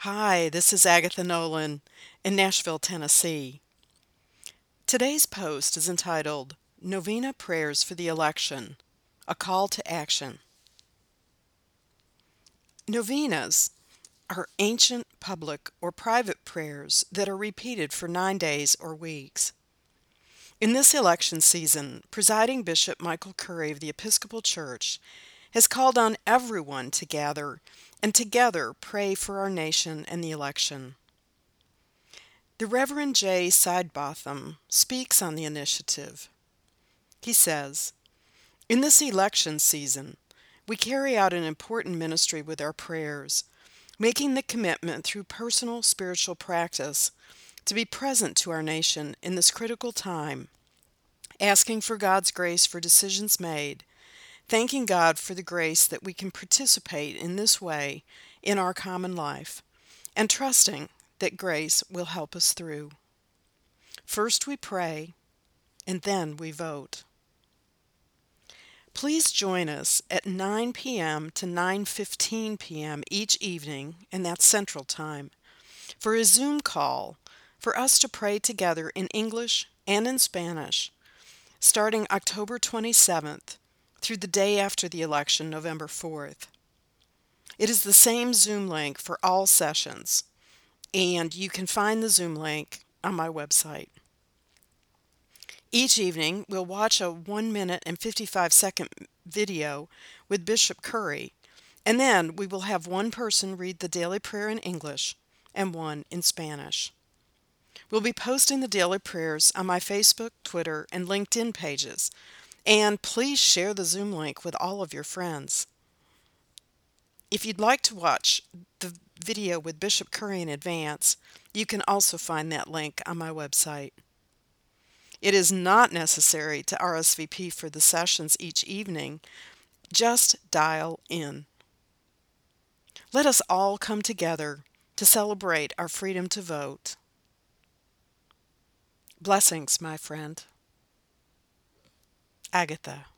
Hi, this is Agatha Nolan in Nashville, Tennessee. Today's post is entitled Novena Prayers for the Election A Call to Action. Novenas are ancient public or private prayers that are repeated for nine days or weeks. In this election season, presiding Bishop Michael Curry of the Episcopal Church has called on everyone to gather and together pray for our nation and the election. The Reverend J. Sidebotham speaks on the initiative. He says, In this election season, we carry out an important ministry with our prayers, making the commitment through personal spiritual practice to be present to our nation in this critical time, asking for God's grace for decisions made thanking God for the grace that we can participate in this way in our common life, and trusting that grace will help us through. First we pray, and then we vote. Please join us at 9 p.m. to 9:15 p.m. each evening, and that's Central Time, for a Zoom call for us to pray together in English and in Spanish, starting October 27th through the day after the election, November 4th. It is the same Zoom link for all sessions, and you can find the Zoom link on my website. Each evening, we'll watch a 1 minute and 55 second video with Bishop Curry, and then we will have one person read the daily prayer in English and one in Spanish. We'll be posting the daily prayers on my Facebook, Twitter, and LinkedIn pages, and please share the Zoom link with all of your friends. If you'd like to watch the video with Bishop Curry in advance, you can also find that link on my website. It is not necessary to RSVP for the sessions each evening, just dial in. Let us all come together to celebrate our freedom to vote. Blessings, my friend. Agatha.